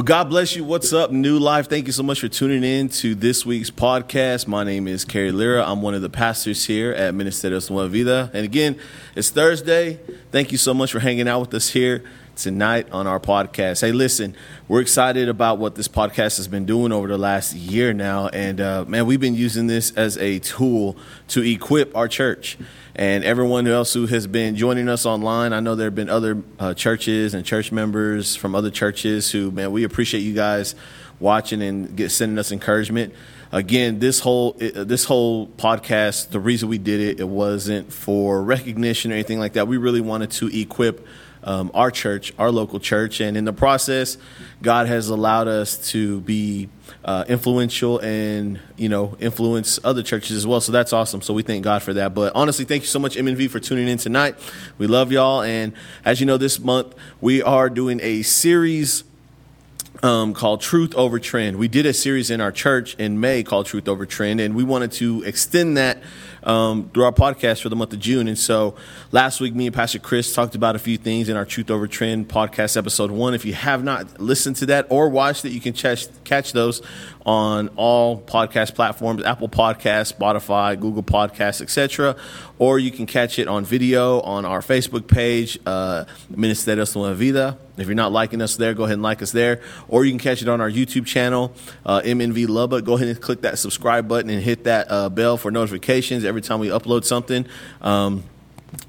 Well, God bless you. What's up, New Life? Thank you so much for tuning in to this week's podcast. My name is Kerry Lira. I'm one of the pastors here at Ministerios Nueva Vida. And again, it's Thursday. Thank you so much for hanging out with us here tonight on our podcast. Hey, listen, we're excited about what this podcast has been doing over the last year now. And uh, man, we've been using this as a tool to equip our church and everyone else who has been joining us online. I know there have been other uh, churches and church members from other churches who, man, we appreciate you guys watching and get, sending us encouragement. Again, this whole this whole podcast, the reason we did it, it wasn't for recognition or anything like that. We really wanted to equip um, our church, our local church. And in the process, God has allowed us to be uh, influential and, you know, influence other churches as well. So that's awesome. So we thank God for that. But honestly, thank you so much, MNV, for tuning in tonight. We love y'all. And as you know, this month we are doing a series um, called Truth Over Trend. We did a series in our church in May called Truth Over Trend, and we wanted to extend that um, through our podcast for the month of June. And so last week, me and Pastor Chris talked about a few things in our Truth Over Trend podcast episode one. If you have not listened to that or watched it, you can catch, catch those on all podcast platforms Apple Podcasts, Spotify, Google Podcasts, etc. Or you can catch it on video on our Facebook page, uh, Ministerios la Vida. If you're not liking us there, go ahead and like us there. Or you can catch it on our YouTube channel, uh, MNV Lubbock. Go ahead and click that subscribe button and hit that uh, bell for notifications every time we upload something. Um,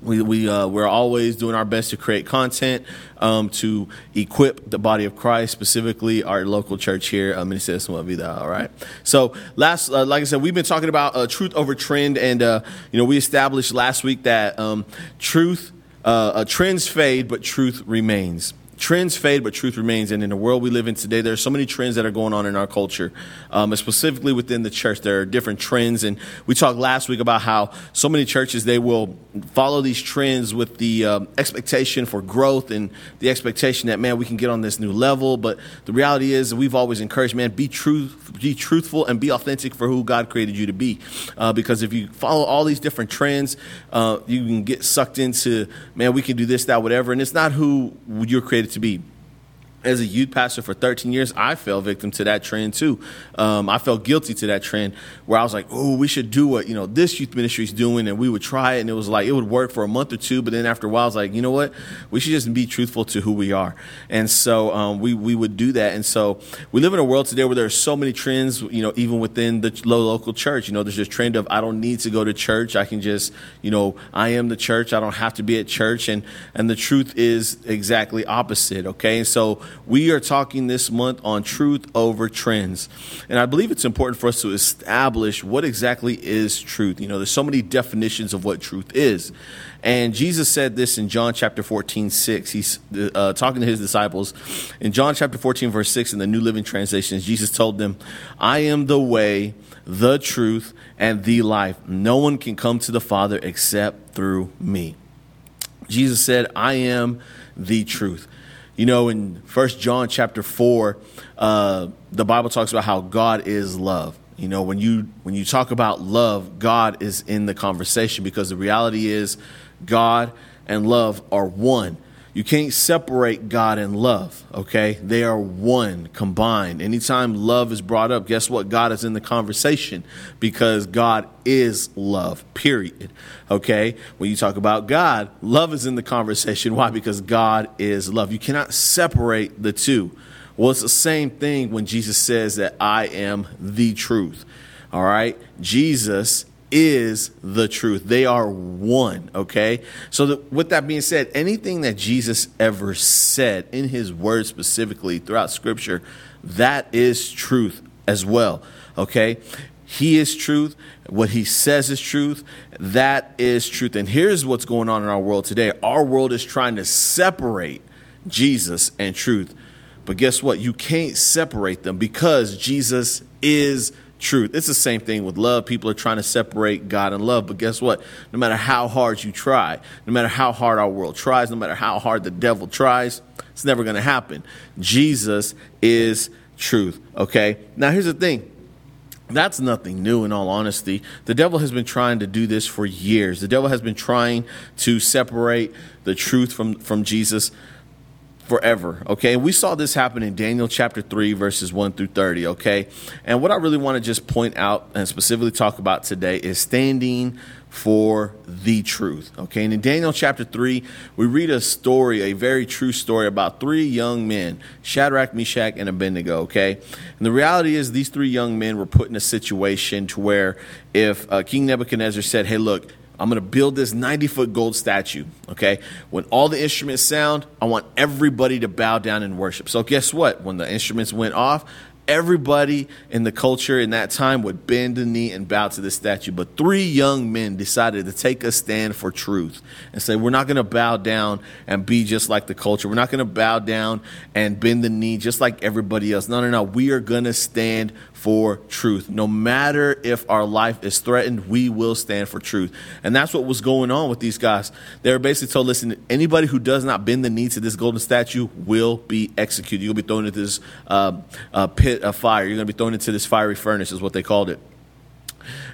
we, we, uh, we're always doing our best to create content um, to equip the body of Christ, specifically our local church here, uh, Ministerios Nueva Vida. All right. So, last, uh, like I said, we've been talking about uh, truth over trend, and uh, you know, we established last week that um, truth, uh, trends fade, but truth remains trends fade, but truth remains. And in the world we live in today, there are so many trends that are going on in our culture, um, specifically within the church. There are different trends, and we talked last week about how so many churches they will follow these trends with the um, expectation for growth and the expectation that man we can get on this new level. But the reality is, we've always encouraged man be truth, be truthful, and be authentic for who God created you to be. Uh, because if you follow all these different trends, uh, you can get sucked into man we can do this, that, whatever, and it's not who you're created to be as a youth pastor for 13 years, I fell victim to that trend too. Um, I felt guilty to that trend where I was like, "Oh, we should do what you know this youth ministry is doing," and we would try it, and it was like it would work for a month or two, but then after a while, I was like, "You know what? We should just be truthful to who we are," and so um, we we would do that. And so we live in a world today where there are so many trends, you know, even within the local church. You know, there's this trend of I don't need to go to church; I can just, you know, I am the church. I don't have to be at church, and and the truth is exactly opposite. Okay, and so we are talking this month on truth over trends. And I believe it's important for us to establish what exactly is truth. You know, there's so many definitions of what truth is. And Jesus said this in John chapter 14, 6. He's uh, talking to his disciples. In John chapter 14, verse 6, in the New Living Translation, Jesus told them, I am the way, the truth, and the life. No one can come to the Father except through me. Jesus said, I am the truth. You know, in First John chapter four, uh, the Bible talks about how God is love. You know, when you when you talk about love, God is in the conversation because the reality is God and love are one. You can't separate God and love, okay? They are one combined. Anytime love is brought up, guess what? God is in the conversation because God is love, period, okay? When you talk about God, love is in the conversation. Why? Because God is love. You cannot separate the two. Well, it's the same thing when Jesus says that I am the truth, all right? Jesus is the truth. They are one, okay? So, the, with that being said, anything that Jesus ever said in his word specifically throughout scripture, that is truth as well, okay? He is truth. What he says is truth. That is truth. And here's what's going on in our world today our world is trying to separate Jesus and truth. But guess what? You can't separate them because Jesus is truth. It's the same thing with love. People are trying to separate God and love, but guess what? No matter how hard you try, no matter how hard our world tries, no matter how hard the devil tries, it's never going to happen. Jesus is truth, okay? Now, here's the thing. That's nothing new, in all honesty. The devil has been trying to do this for years. The devil has been trying to separate the truth from, from Jesus forever. Okay. We saw this happen in Daniel chapter 3, verses 1 through 30. Okay. And what I really want to just point out and specifically talk about today is standing for the truth. Okay. And in Daniel chapter 3, we read a story, a very true story about three young men, Shadrach, Meshach, and Abednego. Okay. And the reality is, these three young men were put in a situation to where if uh, King Nebuchadnezzar said, Hey, look, I'm going to build this 90 foot gold statue. Okay. When all the instruments sound, I want everybody to bow down and worship. So, guess what? When the instruments went off, everybody in the culture in that time would bend the knee and bow to the statue. But three young men decided to take a stand for truth and say, We're not going to bow down and be just like the culture. We're not going to bow down and bend the knee just like everybody else. No, no, no. We are going to stand for truth. No matter if our life is threatened, we will stand for truth. And that's what was going on with these guys. They were basically told, listen, anybody who does not bend the knee to this golden statue will be executed. You'll be thrown into this uh, uh, pit of fire. You're going to be thrown into this fiery furnace, is what they called it.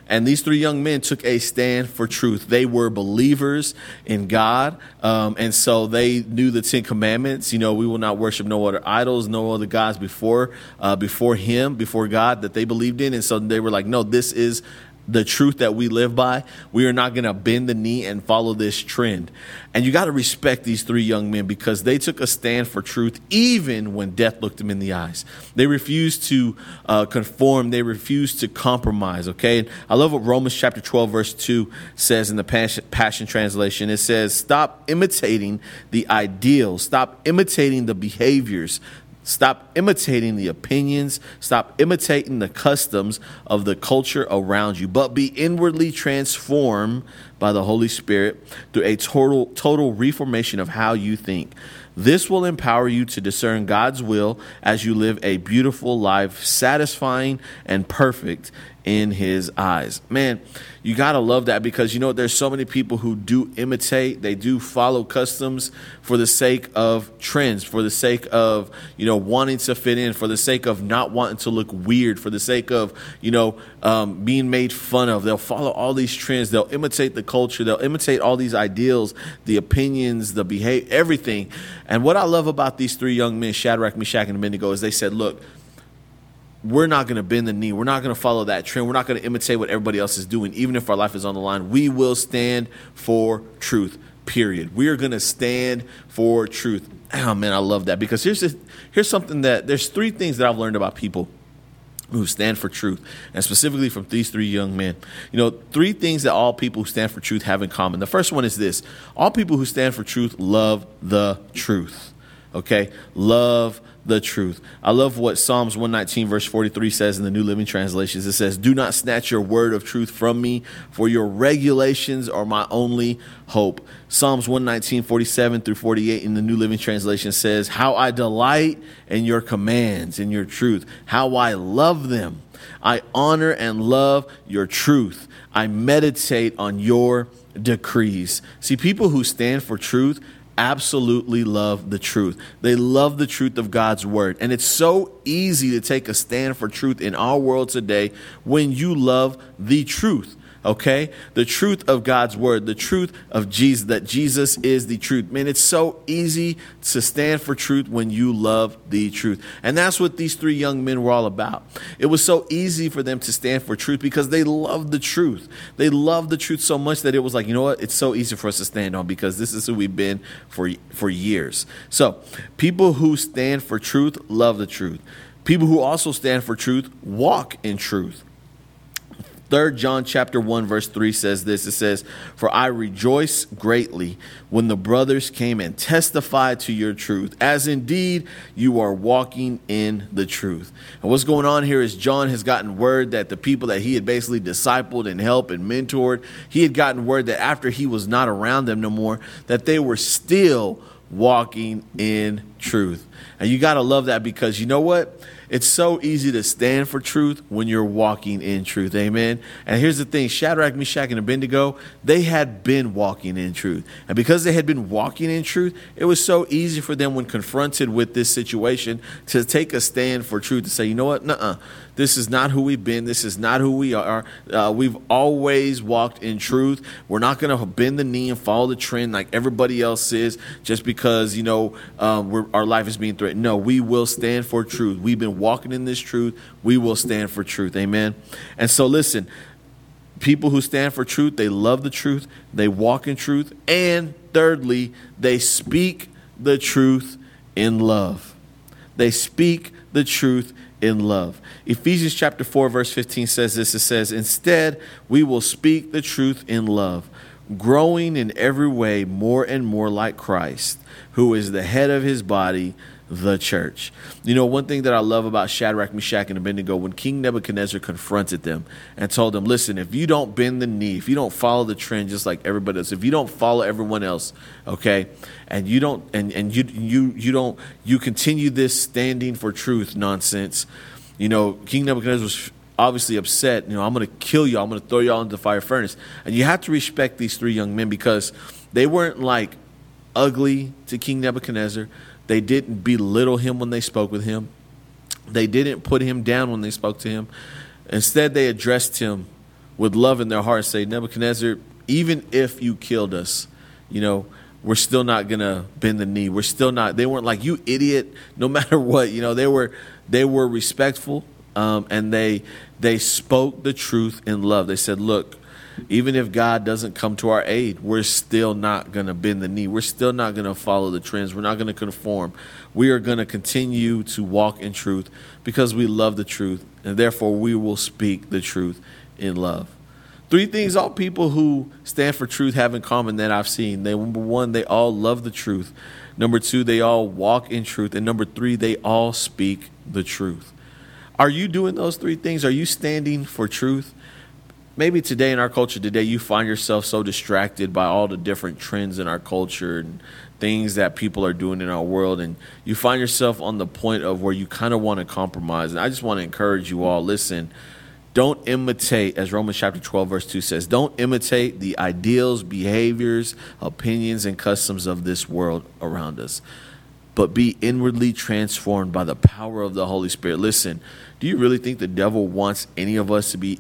And these three young men took a stand for truth. They were believers in God. Um, and so they knew the Ten Commandments. You know, we will not worship no other idols, no other gods before, uh, before Him, before God that they believed in. And so they were like, no, this is the truth that we live by. We are not going to bend the knee and follow this trend. And you got to respect these three young men because they took a stand for truth even when death looked them in the eyes. They refused to uh, conform, they refused to compromise, okay? I love what Romans chapter 12, verse 2 says in the Passion, Passion Translation. It says, Stop imitating the ideals, stop imitating the behaviors Stop imitating the opinions. Stop imitating the customs of the culture around you, but be inwardly transformed by the Holy Spirit through a total, total reformation of how you think. This will empower you to discern God's will as you live a beautiful life, satisfying and perfect in his eyes. Man, you got to love that because you know there's so many people who do imitate, they do follow customs for the sake of trends, for the sake of, you know, wanting to fit in, for the sake of not wanting to look weird, for the sake of, you know, um, being made fun of. They'll follow all these trends, they'll imitate the culture, they'll imitate all these ideals, the opinions, the behavior, everything. And what I love about these three young men, Shadrach, Meshach, and Abednego, is they said, look, we're not going to bend the knee. We're not going to follow that trend. We're not going to imitate what everybody else is doing, even if our life is on the line. We will stand for truth, period. We are going to stand for truth. Oh, man, I love that because here's, the, here's something that there's three things that I've learned about people who stand for truth, and specifically from these three young men. You know, three things that all people who stand for truth have in common. The first one is this all people who stand for truth love the truth. Okay? Love the truth. I love what Psalms 119, verse 43 says in the New Living Translations. It says, Do not snatch your word of truth from me, for your regulations are my only hope. Psalms 119, 47 through 48 in the New Living Translation says, How I delight in your commands, in your truth, how I love them. I honor and love your truth. I meditate on your decrees. See, people who stand for truth absolutely love the truth. They love the truth of God's word. And it's so easy to take a stand for truth in our world today when you love the truth okay? The truth of God's word, the truth of Jesus, that Jesus is the truth. Man, it's so easy to stand for truth when you love the truth. And that's what these three young men were all about. It was so easy for them to stand for truth because they loved the truth. They loved the truth so much that it was like, you know what? It's so easy for us to stand on because this is who we've been for, for years. So, people who stand for truth love the truth. People who also stand for truth walk in truth. Third John chapter 1 verse 3 says this it says for I rejoice greatly when the brothers came and testified to your truth as indeed you are walking in the truth. And what's going on here is John has gotten word that the people that he had basically discipled and helped and mentored, he had gotten word that after he was not around them no more that they were still walking in truth. And you got to love that because you know what? It's so easy to stand for truth when you're walking in truth. Amen. And here's the thing Shadrach, Meshach, and Abednego, they had been walking in truth. And because they had been walking in truth, it was so easy for them when confronted with this situation to take a stand for truth, to say, you know what? Nuh uh. this is not who we've been. This is not who we are. Uh, we've always walked in truth. We're not going to bend the knee and follow the trend like everybody else is just because, you know, uh, we're our, life is being threatened. No, we will stand for truth. We've been walking in this truth. We will stand for truth. Amen. And so, listen, people who stand for truth, they love the truth, they walk in truth, and thirdly, they speak the truth in love. They speak the truth in love. Ephesians chapter 4 verse 15 says this it says instead we will speak the truth in love growing in every way more and more like Christ who is the head of his body the church. You know, one thing that I love about Shadrach, Meshach, and Abednego, when King Nebuchadnezzar confronted them and told them, listen, if you don't bend the knee, if you don't follow the trend just like everybody else, if you don't follow everyone else, okay, and you don't and, and you you you don't you continue this standing for truth nonsense, you know, King Nebuchadnezzar was obviously upset, you know, I'm gonna kill you, I'm gonna throw y'all into the fire furnace. And you have to respect these three young men because they weren't like ugly to King Nebuchadnezzar they didn't belittle him when they spoke with him. They didn't put him down when they spoke to him. Instead, they addressed him with love in their heart, say, Nebuchadnezzar, even if you killed us, you know, we're still not gonna bend the knee. We're still not. They weren't like you, idiot. No matter what, you know, they were they were respectful, um, and they they spoke the truth in love. They said, look, even if God doesn't come to our aid, we're still not going to bend the knee. We're still not going to follow the trends. We're not going to conform. We are going to continue to walk in truth because we love the truth, and therefore we will speak the truth in love. Three things all people who stand for truth have in common that I've seen. They, number one, they all love the truth. Number two, they all walk in truth. And number three, they all speak the truth. Are you doing those three things? Are you standing for truth? maybe today in our culture today you find yourself so distracted by all the different trends in our culture and things that people are doing in our world and you find yourself on the point of where you kind of want to compromise and i just want to encourage you all listen don't imitate as romans chapter 12 verse 2 says don't imitate the ideals behaviors opinions and customs of this world around us but be inwardly transformed by the power of the holy spirit listen do you really think the devil wants any of us to be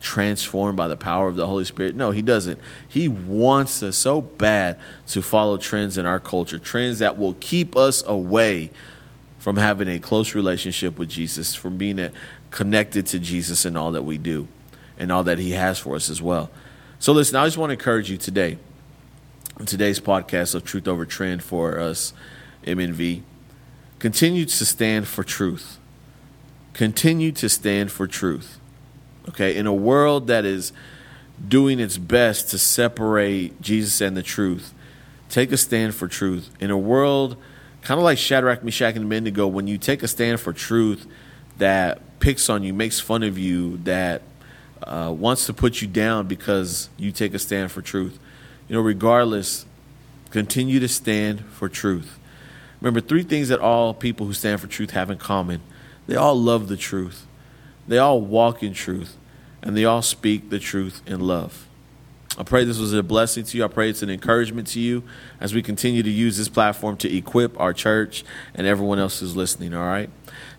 transformed by the power of the Holy Spirit. No, he doesn't. He wants us so bad to follow trends in our culture, trends that will keep us away from having a close relationship with Jesus, from being connected to Jesus in all that we do and all that he has for us as well. So listen, I just want to encourage you today in today's podcast of Truth Over Trend for us, MNV. Continue to stand for truth. Continue to stand for truth. Okay, in a world that is doing its best to separate Jesus and the truth, take a stand for truth. In a world kind of like Shadrach, Meshach, and Abednego, when you take a stand for truth that picks on you, makes fun of you, that uh, wants to put you down because you take a stand for truth, you know, regardless, continue to stand for truth. Remember, three things that all people who stand for truth have in common they all love the truth. They all walk in truth, and they all speak the truth in love. I pray this was a blessing to you. I pray it's an encouragement to you as we continue to use this platform to equip our church and everyone else who's listening, all right?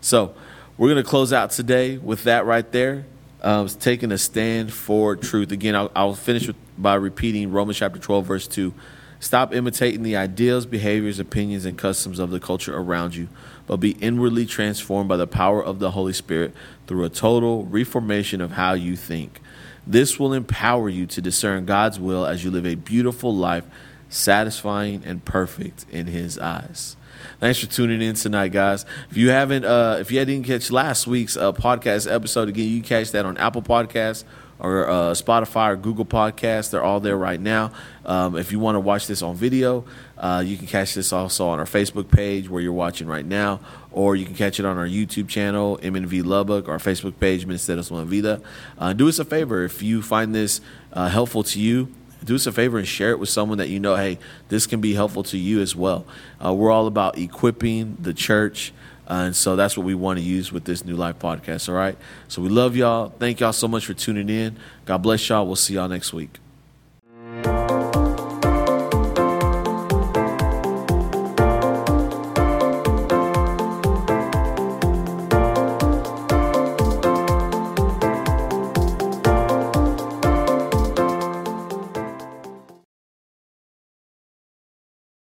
So, we're going to close out today with that right there. Uh, taking a stand for truth. Again, I'll, I'll finish with, by repeating Romans chapter 12, verse 2. Stop imitating the ideals, behaviors, opinions, and customs of the culture around you, but be inwardly transformed by the power of the Holy Spirit through a total reformation of how you think. This will empower you to discern God's will as you live a beautiful life, satisfying and perfect in His eyes. Thanks for tuning in tonight, guys. If you haven't, uh, if you didn't catch last week's uh, podcast episode, again, you catch that on Apple Podcasts or uh, Spotify or Google Podcasts. They're all there right now. Um, if you want to watch this on video, uh, you can catch this also on our Facebook page where you're watching right now, or you can catch it on our YouTube channel, MNV Lubbock, our Facebook page, Ministerios Nueva Vida. Uh, do us a favor if you find this uh, helpful to you. Do us a favor and share it with someone that you know, hey, this can be helpful to you as well. Uh, we're all about equipping the church and so that's what we want to use with this New Life podcast. All right. So we love y'all. Thank y'all so much for tuning in. God bless y'all. We'll see y'all next week.